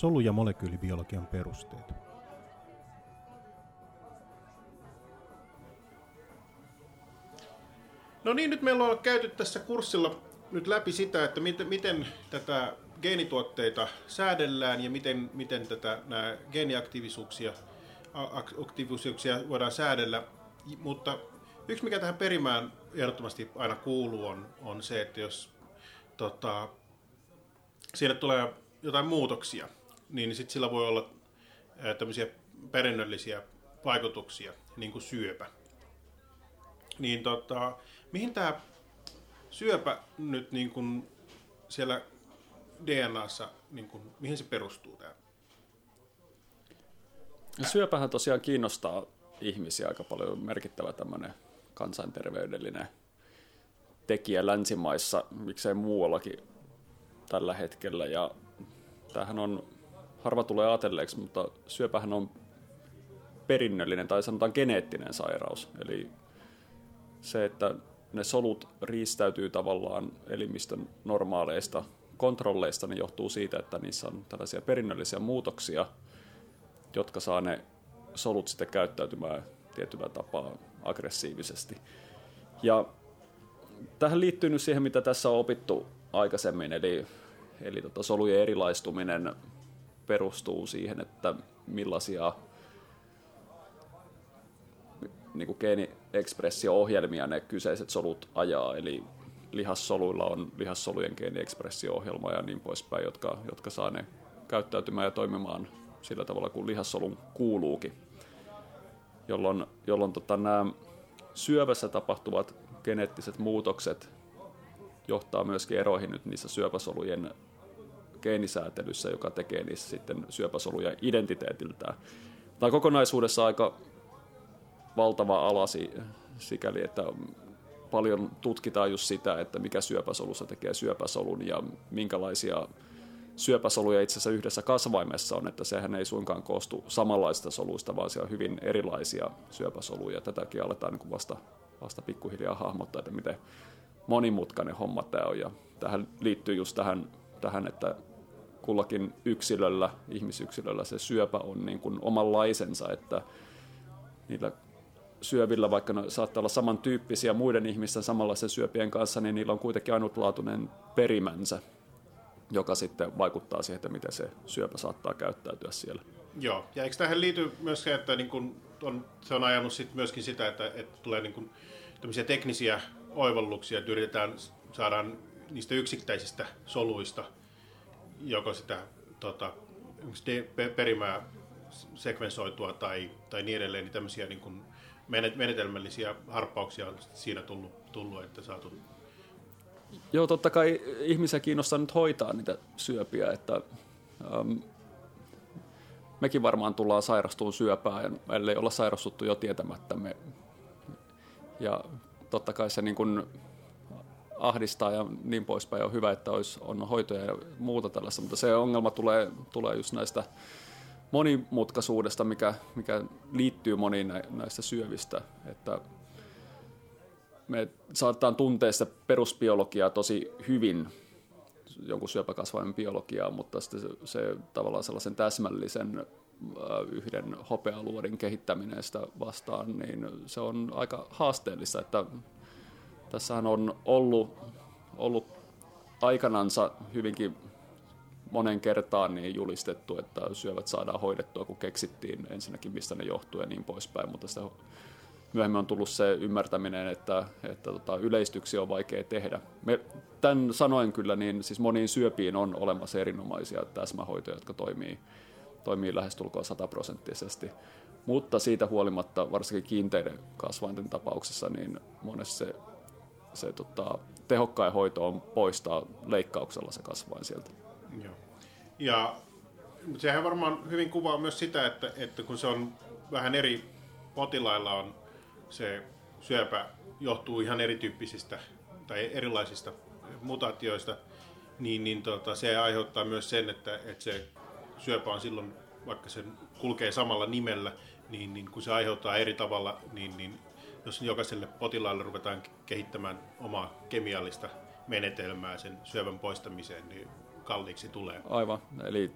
Solu- ja molekyylibiologian perusteet. No niin, nyt meillä on käyty tässä kurssilla nyt läpi sitä, että miten, miten tätä geenituotteita säädellään ja miten, miten tätä, nämä geeniaktiivisuuksia aktiivisuuksia voidaan säädellä. Mutta yksi, mikä tähän perimään ehdottomasti aina kuuluu, on, on se, että jos tota, siinä tulee jotain muutoksia, niin sitten sillä voi olla tämmöisiä perinnöllisiä vaikutuksia, niin kuin syöpä. Niin tota, mihin tämä syöpä nyt niin kuin siellä DNAssa, niin kuin, mihin se perustuu tämä? Syöpähän tosiaan kiinnostaa ihmisiä aika paljon, merkittävä tämmöinen kansanterveydellinen tekijä länsimaissa, miksei muuallakin tällä hetkellä. Ja tämähän on, harva tulee ajatelleeksi, mutta syöpähän on perinnöllinen tai sanotaan geneettinen sairaus. Eli se, että ne solut riistäytyy tavallaan elimistön normaaleista kontrolleista, niin johtuu siitä, että niissä on tällaisia perinnöllisiä muutoksia, jotka saa ne solut sitten käyttäytymään tietyllä tapaa aggressiivisesti. Ja tähän liittyy nyt siihen, mitä tässä on opittu aikaisemmin, eli, eli tota solujen erilaistuminen perustuu siihen, että millaisia niin kuin geeniekspressio-ohjelmia ne kyseiset solut ajaa, eli lihassoluilla on lihassolujen geeniekspressio-ohjelma ja niin poispäin, jotka, jotka saa ne käyttäytymään ja toimimaan sillä tavalla kuin lihassolun kuuluukin. Jolloin, jolloin tota, nämä syövässä tapahtuvat geneettiset muutokset johtaa myöskin eroihin nyt niissä syöpäsolujen geenisäätelyssä, joka tekee niissä sitten syöpäsoluja identiteetiltään. Tämä on kokonaisuudessa aika valtava alasi sikäli, että paljon tutkitaan just sitä, että mikä syöpäsolussa tekee syöpäsolun ja minkälaisia syöpäsoluja itse asiassa yhdessä kasvaimessa on, että sehän ei suinkaan koostu samanlaisista soluista, vaan siellä on hyvin erilaisia syöpäsoluja. Tätäkin aletaan niin vasta, vasta pikkuhiljaa hahmottaa, että miten monimutkainen homma tämä on. Ja tähän liittyy just tähän, tähän että kullakin yksilöllä, ihmisyksilöllä se syöpä on niin kuin omanlaisensa, että niillä syövillä, vaikka ne saattaa olla samantyyppisiä muiden ihmisten samanlaisen syöpien kanssa, niin niillä on kuitenkin ainutlaatuinen perimänsä, joka sitten vaikuttaa siihen, että miten se syöpä saattaa käyttäytyä siellä. Joo, ja eikö tähän liity myös se, että niin kun on, se on ajanut sit myöskin sitä, että, että tulee niin kun teknisiä oivalluksia, että yritetään saada niistä yksittäisistä soluista joko sitä tota, perimää sekvensoitua tai, tai niin edelleen, niin tämmöisiä niin kuin menetelmällisiä harppauksia on siinä tullut, tullut että saatu... Joo, totta kai ihmisiä kiinnostaa nyt hoitaa niitä syöpiä, että um, mekin varmaan tullaan sairastumaan syöpään, ellei olla sairastuttu jo tietämättämme. Ja totta kai se niin kuin ahdistaa ja niin poispäin. On hyvä, että olisi, on hoitoja ja muuta tällaista, mutta se ongelma tulee, tulee just näistä monimutkaisuudesta, mikä, mikä liittyy moniin näistä syövistä. Että me saatetaan tuntea sitä perusbiologiaa tosi hyvin, jonkun syöpäkasvaimen biologiaa, mutta sitten se, se tavallaan sellaisen täsmällisen yhden hopealuodin kehittäminen sitä vastaan, niin se on aika haasteellista, että tässähän on ollut, ollut aikanansa hyvinkin monen kertaan niin julistettu, että syövät saadaan hoidettua, kun keksittiin ensinnäkin, mistä ne johtuu ja niin poispäin, mutta sitä myöhemmin on tullut se ymmärtäminen, että, että tota, yleistyksiä on vaikea tehdä. Me, tämän sanoen kyllä, niin siis moniin syöpiin on olemassa erinomaisia täsmähoitoja, jotka toimii, toimii lähestulkoon sataprosenttisesti. Mutta siitä huolimatta, varsinkin kiinteiden kasvainten tapauksessa, niin monessa se, se tota, tehokkain hoito on poistaa leikkauksella se kasvain sieltä. Joo. Ja sehän varmaan hyvin kuvaa myös sitä, että, että kun se on vähän eri potilailla on se syöpä johtuu ihan erityyppisistä tai erilaisista mutaatioista, niin, niin tota, se aiheuttaa myös sen, että, että se syöpä on silloin, vaikka se kulkee samalla nimellä, niin, niin kun se aiheuttaa eri tavalla, niin, niin jos jokaiselle potilaalle ruvetaan kehittämään omaa kemiallista menetelmää sen syövän poistamiseen, niin kalliiksi tulee. Aivan, eli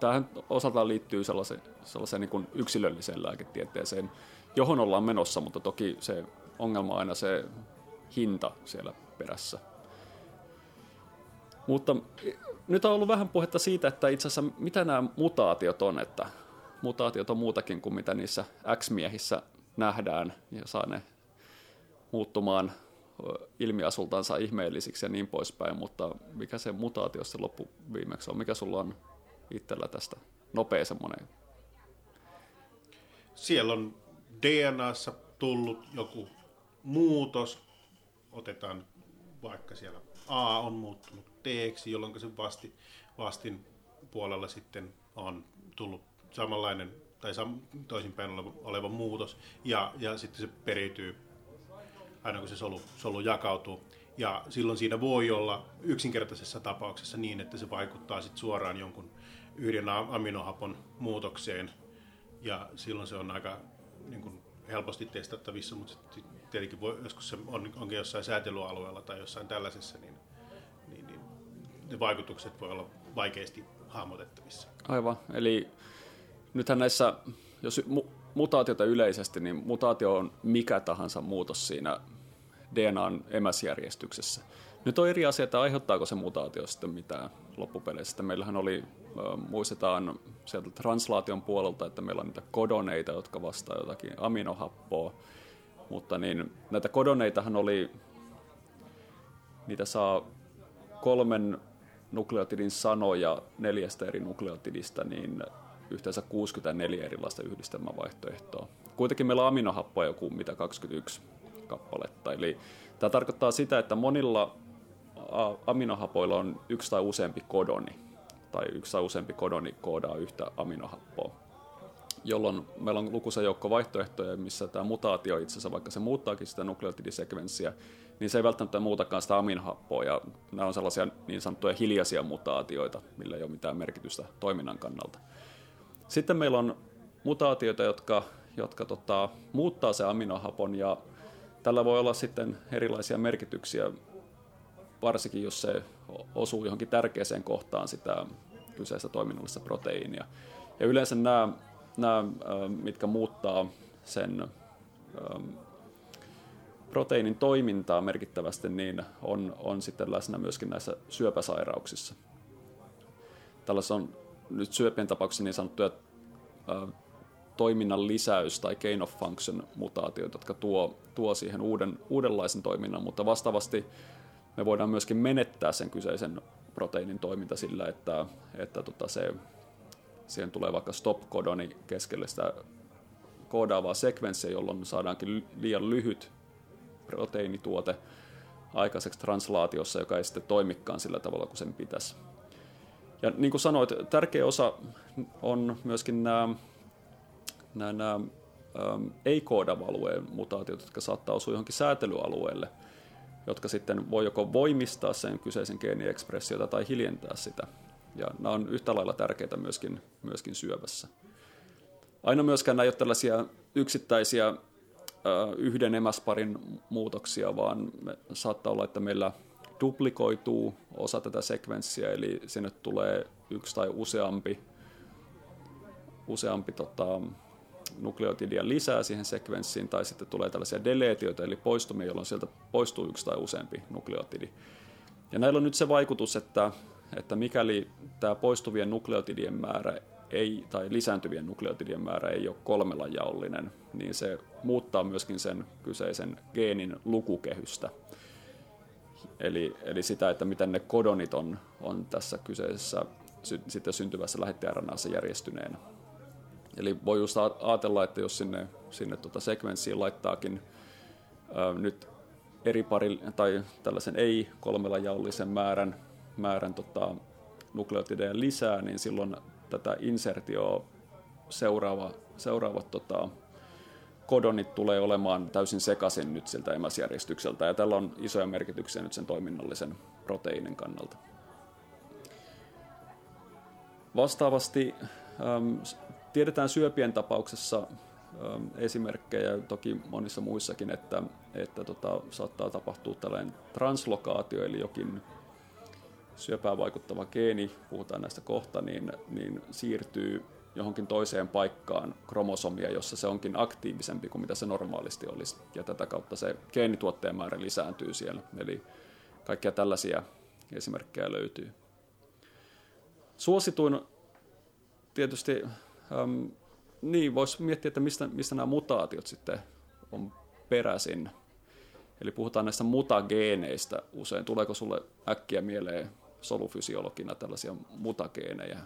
tämähän osaltaan liittyy sellaiseen, sellaiseen niin yksilölliseen lääketieteeseen, johon ollaan menossa, mutta toki se ongelma on aina se hinta siellä perässä. Mutta nyt on ollut vähän puhetta siitä, että itse asiassa mitä nämä mutaatiot on, että mutaatiot on muutakin kuin mitä niissä X-miehissä nähdään ja saa ne muuttumaan ilmiasultansa ihmeellisiksi ja niin poispäin, mutta mikä se mutaatio se loppu viimeksi on? Mikä sulla on itsellä tästä nopea semmoinen? Siellä on DNAssa tullut joku muutos, otetaan vaikka siellä A on muuttunut t jolloin se vasti, vastin puolella sitten on tullut samanlainen tai toisinpäin oleva, oleva muutos, ja, ja sitten se periytyy aina kun se solu, solu jakautuu. Ja silloin siinä voi olla yksinkertaisessa tapauksessa niin, että se vaikuttaa sit suoraan jonkun yhden aminohapon muutokseen. Ja silloin se on aika niin kuin, helposti testattavissa, mutta tietenkin voi, joskus se on, onkin jossain säätelyalueella tai jossain tällaisessa, niin, niin, niin ne vaikutukset voi olla vaikeasti hahmotettavissa. Aivan, eli nythän näissä, jos mutaatiota yleisesti, niin mutaatio on mikä tahansa muutos siinä DNAn emäsjärjestyksessä. Nyt on eri asia, että aiheuttaako se mutaatio sitten mitään loppupeleissä. Meillähän oli, muistetaan sieltä translaation puolelta, että meillä on niitä kodoneita, jotka vastaa jotakin aminohappoa, mutta niin, näitä kodoneitahan oli, niitä saa kolmen nukleotidin sanoja neljästä eri nukleotidista, niin yhteensä 64 erilaista yhdistelmävaihtoehtoa. Kuitenkin meillä on aminohappoja joku mitä 21 kappaletta. Eli tämä tarkoittaa sitä, että monilla aminohapoilla on yksi tai useampi kodoni, tai yksi tai useampi kodoni koodaa yhtä aminohappoa, jolloin meillä on lukuisa joukko vaihtoehtoja, missä tämä mutaatio itse asiassa, vaikka se muuttaakin sitä nukleotidisekvenssiä, niin se ei välttämättä muutakaan sitä aminohappoa, ja nämä on sellaisia niin sanottuja hiljaisia mutaatioita, millä ei ole mitään merkitystä toiminnan kannalta. Sitten meillä on mutaatioita, jotka, jotka tota, muuttaa se aminohapon ja tällä voi olla sitten erilaisia merkityksiä, varsinkin jos se osuu johonkin tärkeäseen kohtaan sitä kyseistä toiminnallista proteiinia. Ja yleensä nämä, nämä mitkä muuttaa sen proteiinin toimintaa merkittävästi, niin on, on sitten läsnä myöskin näissä syöpäsairauksissa. Tällaisessa on nyt syöpien tapauksessa niin sanottuja toiminnan lisäys tai gain of function mutaatiot, jotka tuo, tuo siihen uuden, uudenlaisen toiminnan, mutta vastaavasti me voidaan myöskin menettää sen kyseisen proteiinin toiminta sillä, että, että tota se, siihen tulee vaikka stop-kodoni keskelle sitä koodaavaa sekvenssiä, jolloin saadaankin liian lyhyt proteiinituote aikaiseksi translaatiossa, joka ei sitten toimikaan sillä tavalla kuin sen pitäisi. Ja niin kuin sanoit, tärkeä osa on myöskin nämä nämä, nämä ei-koodaava alueen mutaatiot, jotka saattaa osua johonkin säätelyalueelle, jotka sitten voi joko voimistaa sen kyseisen geeniekspressiota tai hiljentää sitä. Ja nämä on yhtä lailla tärkeitä myöskin, myöskin syövässä. Aina myöskään nämä ei ole tällaisia yksittäisiä yhden emäsparin muutoksia, vaan me, saattaa olla, että meillä duplikoituu osa tätä sekvenssiä, eli sinne tulee yksi tai useampi, useampi tota, nukleotidia lisää siihen sekvenssiin, tai sitten tulee tällaisia deleetioita, eli poistumia, jolloin sieltä poistuu yksi tai useampi nukleotidi. Ja näillä on nyt se vaikutus, että, että mikäli tämä poistuvien nukleotidien määrä ei, tai lisääntyvien nukleotidien määrä ei ole kolmella jaollinen, niin se muuttaa myöskin sen kyseisen geenin lukukehystä. Eli, eli sitä, että miten ne kodonit on, on tässä kyseisessä sy, sitten syntyvässä lähettäjärnassa järjestyneenä. Eli voi just ajatella, että jos sinne, sinne tuota sekvenssiin laittaakin ää, nyt eri pari, tai tällaisen ei-kolmella jaollisen määrän, määrän tota, nukleotideja lisää, niin silloin tätä insertioa seuraava, seuraavat tota, kodonit tulee olemaan täysin sekaisin nyt siltä emäsjärjestykseltä, ja tällä on isoja merkityksiä nyt sen toiminnallisen proteiinin kannalta. Vastaavasti Tiedetään syöpien tapauksessa ähm, esimerkkejä, toki monissa muissakin, että, että tota, saattaa tapahtua tällainen translokaatio, eli jokin syöpään vaikuttava geeni, puhutaan näistä kohta, niin, niin siirtyy johonkin toiseen paikkaan kromosomia, jossa se onkin aktiivisempi kuin mitä se normaalisti olisi. Ja tätä kautta se geenituotteen määrä lisääntyy siellä. Eli kaikkia tällaisia esimerkkejä löytyy. Suosituin tietysti, ähm, niin voisi miettiä, että mistä, mistä nämä mutaatiot sitten on peräisin. Eli puhutaan näistä mutageeneistä usein. Tuleeko sulle äkkiä mieleen solufysiologina tällaisia mutageenejä?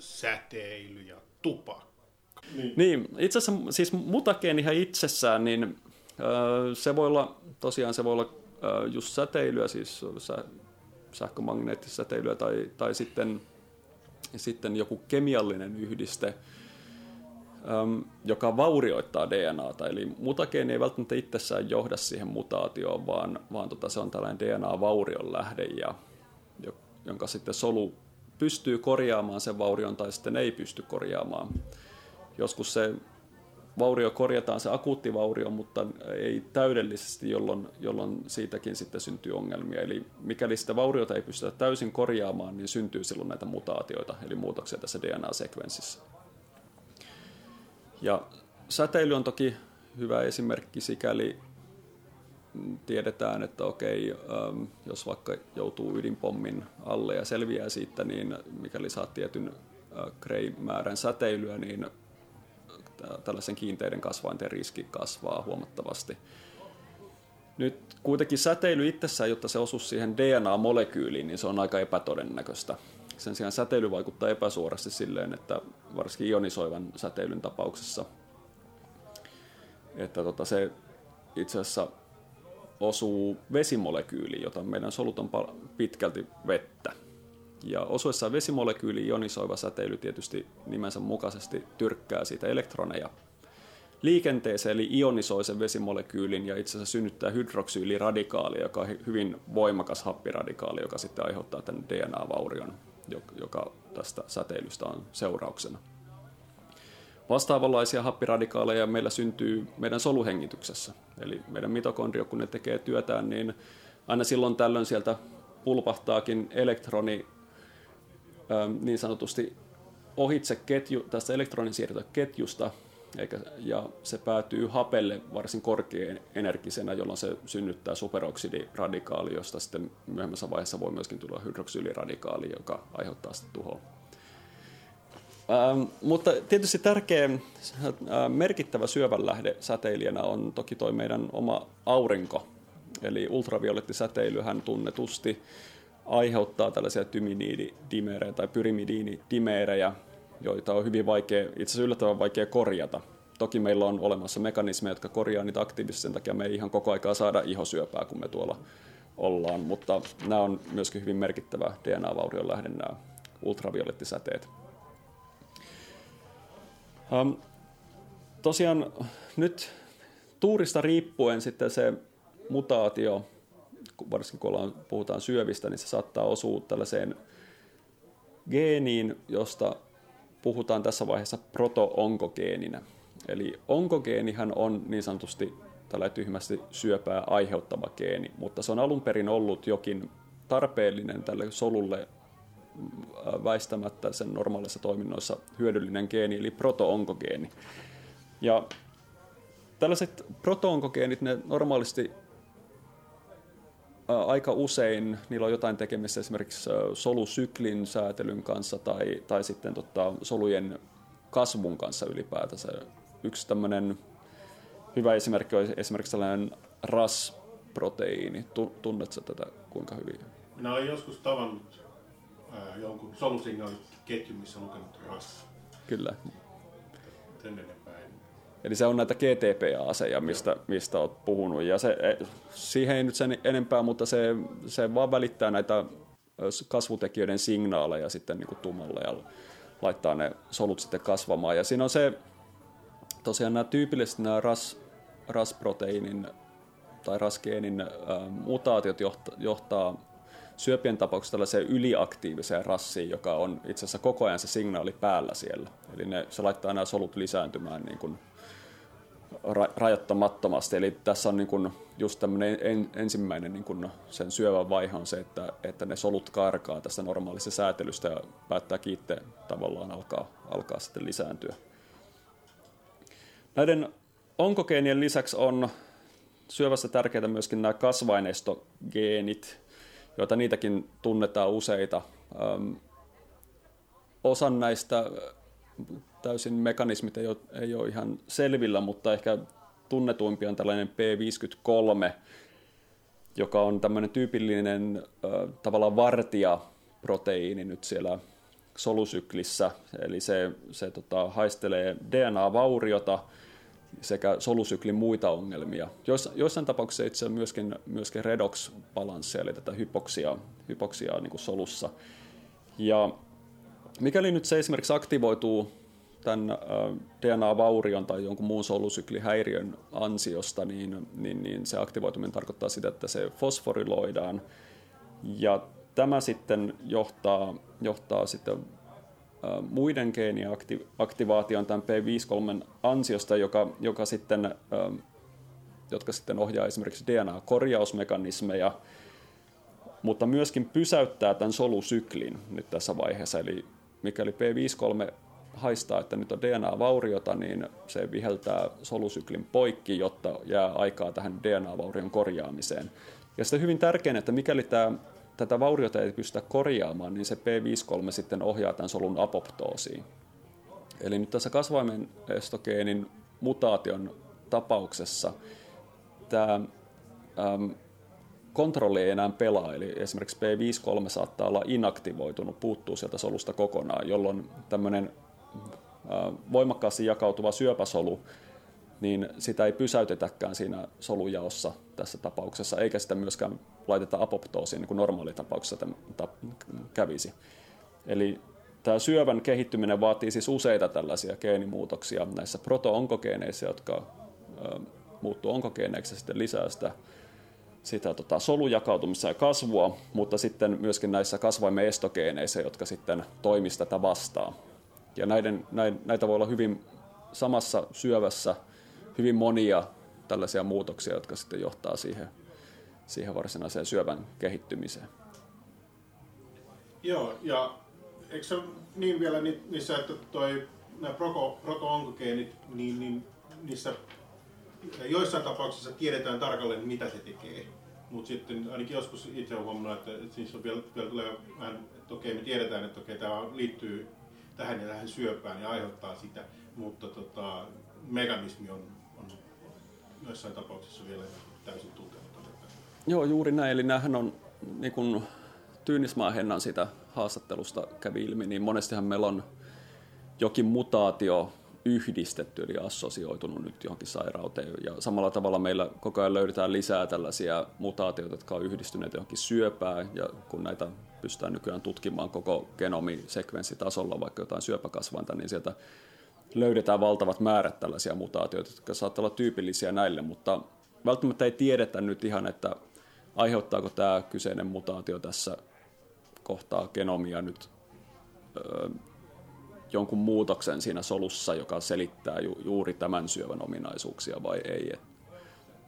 Säteily ja tupa. Niin. niin, itse asiassa siis mutageenihan itsessään, niin se voi olla, tosiaan se voi olla just säteilyä, siis sähkömagneettista säteilyä tai, tai sitten, sitten joku kemiallinen yhdiste, joka vaurioittaa DNAta. Eli mutageeni ei välttämättä itsessään johda siihen mutaatioon, vaan, vaan tota, se on tällainen DNA-vaurion lähde, ja, jonka sitten solu pystyy korjaamaan sen vaurion tai sitten ei pysty korjaamaan. Joskus se vaurio korjataan, se akuutti vaurio, mutta ei täydellisesti, jolloin, jolloin siitäkin sitten syntyy ongelmia. Eli mikäli sitä vauriota ei pystytä täysin korjaamaan, niin syntyy silloin näitä mutaatioita, eli muutoksia tässä DNA-sekvenssissä. Ja säteily on toki hyvä esimerkki sikäli tiedetään, että okei, ähm, jos vaikka joutuu ydinpommin alle ja selviää siitä, niin mikäli saat tietyn Gray-määrän säteilyä, niin tällaisen kiinteiden kasvainten riski kasvaa huomattavasti. Nyt kuitenkin säteily itsessään, jotta se osuisi siihen DNA-molekyyliin, niin se on aika epätodennäköistä. Sen sijaan säteily vaikuttaa epäsuorasti silleen, että varsinkin ionisoivan säteilyn tapauksessa, että tota se itse asiassa osuu vesimolekyyliin, jota meidän solut on pitkälti vettä. Ja osuessaan vesimolekyyli ionisoiva säteily tietysti nimensä mukaisesti tyrkkää siitä elektroneja liikenteeseen, eli ionisoi sen vesimolekyylin ja itse asiassa synnyttää hydroksyyliradikaali, joka on hyvin voimakas happiradikaali, joka sitten aiheuttaa tämän DNA-vaurion, joka tästä säteilystä on seurauksena. Vastaavanlaisia happiradikaaleja meillä syntyy meidän soluhengityksessä. Eli meidän mitokondrio, kun ne tekee työtään, niin aina silloin tällöin sieltä pulpahtaakin elektroni niin sanotusti ohitse ketju, tästä elektronisiirtoketjusta, eikä, ja se päätyy hapelle varsin korkeaenergisenä, jolloin se synnyttää superoksidiradikaali, josta sitten myöhemmässä vaiheessa voi myöskin tulla hydroksyyliradikaali, joka aiheuttaa sitä tuhoa. Ähm, mutta tietysti tärkeä äh, merkittävä syövänlähde säteilijänä on toki toi meidän oma aurinko. Eli ultraviolettisäteilyhän tunnetusti aiheuttaa tällaisia tyminiididimeerejä tai pyrimidiinidimeerejä, joita on hyvin vaikea, itse asiassa yllättävän vaikea korjata. Toki meillä on olemassa mekanismeja, jotka korjaa niitä aktiivisesti, sen takia me ei ihan koko aikaa saada ihosyöpää, kun me tuolla ollaan, mutta nämä on myöskin hyvin merkittävä DNA-vaurion lähde, nämä ultraviolettisäteet. Um, tosiaan nyt tuurista riippuen sitten se mutaatio, varsinkin kun ollaan, puhutaan syövistä, niin se saattaa osua tällaiseen geeniin, josta puhutaan tässä vaiheessa proto-onkogeeninä. Eli onkogeenihän on niin sanotusti tällä tyhmästi syöpää aiheuttava geeni, mutta se on alun perin ollut jokin tarpeellinen tälle solulle väistämättä sen normaalissa toiminnoissa hyödyllinen geeni, eli proto-onkogeeni. Ja tällaiset proto-onkogeenit, ne normaalisti aika usein niillä on jotain tekemistä esimerkiksi solusyklin säätelyn kanssa tai, tai sitten tota, solujen kasvun kanssa ylipäätänsä. Yksi tämmöinen hyvä esimerkki on esimerkiksi tällainen RAS-proteiini. Tunnetko tätä kuinka hyvin? Minä olen joskus tavannut äh, jonkun solusignaaliketjun, missä on lukenut RAS. Kyllä. Eli se on näitä GTPA-aseja, mistä, mistä olet puhunut. Ja se, e, siihen ei nyt sen enempää, mutta se, se vaan välittää näitä kasvutekijöiden signaaleja sitten niin kuin tumolle ja laittaa ne solut sitten kasvamaan. Ja siinä on se, tosiaan nämä tyypillisesti nämä ras, rasproteiinin tai rasgeenin ä, mutaatiot johtaa, johtaa syöpien tapauksessa tällaiseen yliaktiiviseen rassiin, joka on itse asiassa koko ajan se signaali päällä siellä. Eli ne, se laittaa nämä solut lisääntymään niin kuin ra- rajoittamattomasti. Eli tässä on niin kuin just tämmöinen en, ensimmäinen niin kuin sen syövän vaihe on se, että, että ne solut karkaa tästä normaalista säätelystä ja päättää kiitte tavallaan alkaa, alkaa sitten lisääntyä. Näiden onkogeenien lisäksi on syövässä tärkeitä myöskin nämä kasvainestogeenit, joita niitäkin tunnetaan useita. Osan näistä täysin mekanismit ei ole, ei ole ihan selvillä, mutta ehkä tunnetuimpi on tällainen P53, joka on tämmöinen tyypillinen ö, tavallaan vartija-proteiini nyt siellä solusyklissä, eli se, se tota, haistelee DNA-vauriota sekä solusyklin muita ongelmia. Joissa, joissain tapauksissa itse asiassa myöskin, myöskin redox-balanssia, eli tätä hypoksia, hypoksia niin kuin solussa. Ja mikäli nyt se esimerkiksi aktivoituu tämän DNA-vaurion tai jonkun muun solusyklihäiriön ansiosta, niin, niin, niin se aktivoituminen tarkoittaa sitä, että se fosforiloidaan. Ja tämä sitten johtaa, johtaa sitten muiden geenien aktivaation tämän P53 ansiosta, joka, joka sitten, jotka sitten ohjaa esimerkiksi DNA-korjausmekanismeja, mutta myöskin pysäyttää tämän solusyklin nyt tässä vaiheessa. Eli mikäli P53 haistaa, että nyt on DNA-vauriota, niin se viheltää solusyklin poikki, jotta jää aikaa tähän DNA-vaurion korjaamiseen. Ja sitten hyvin tärkeää, että mikäli tämä, tätä vauriota ei pystytä korjaamaan, niin se P53 sitten ohjaa tämän solun apoptoosiin. Eli nyt tässä kasvaimen estogeenin mutaation tapauksessa tämä äm, kontrolli ei enää pelaa, eli esimerkiksi P53 saattaa olla inaktivoitunut, puuttuu sieltä solusta kokonaan, jolloin tämmöinen voimakkaasti jakautuva syöpäsolu, niin sitä ei pysäytetäkään siinä solujaossa tässä tapauksessa, eikä sitä myöskään laiteta apoptoosiin, niin kuin normaalitapauksessa kävisi. Eli tämä syövän kehittyminen vaatii siis useita tällaisia geenimuutoksia näissä proto-onkogeeneissä, jotka muuttuu onkogeeneiksi sitten lisää sitä, sitä tota, solujakautumista ja kasvua, mutta sitten myöskin näissä kasvaimen estogeeneissä, jotka sitten toimisi tätä vastaan. Ja näiden, näitä voi olla hyvin samassa syövässä hyvin monia tällaisia muutoksia, jotka sitten johtaa siihen, siihen varsinaiseen syövän kehittymiseen. Joo, ja eikö se niin vielä niissä, että toi, nämä proto-onkogeenit, niin, niin niissä joissain tapauksissa tiedetään tarkalleen, mitä se tekee. Mutta sitten ainakin joskus itse olen huomannut, että, että siis on vielä, vielä tulee vähän, että okei, me tiedetään, että okei, tämä liittyy tähän ja tähän syöpään ja aiheuttaa sitä, mutta tota, mekanismi on, on joissain tapauksissa vielä täysin tuntematon. Joo, juuri näin. Eli näähän on niin kun Tyynismaahennan sitä haastattelusta kävi ilmi, niin monestihan meillä on jokin mutaatio yhdistetty, eli assosioitunut nyt johonkin sairauteen. Ja samalla tavalla meillä koko ajan löydetään lisää tällaisia mutaatioita, jotka on yhdistyneet johonkin syöpään, ja kun näitä pystytään nykyään tutkimaan koko genomisekvenssitasolla, vaikka jotain syöpäkasvainta, niin sieltä löydetään valtavat määrät tällaisia mutaatioita, jotka saattavat olla tyypillisiä näille, mutta välttämättä ei tiedetä nyt ihan, että aiheuttaako tämä kyseinen mutaatio tässä kohtaa genomia nyt ö, jonkun muutoksen siinä solussa, joka selittää ju, juuri tämän syövän ominaisuuksia vai ei. Et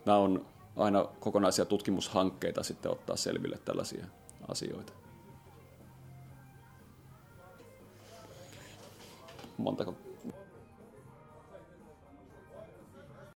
nämä on aina kokonaisia tutkimushankkeita sitten ottaa selville tällaisia asioita. montako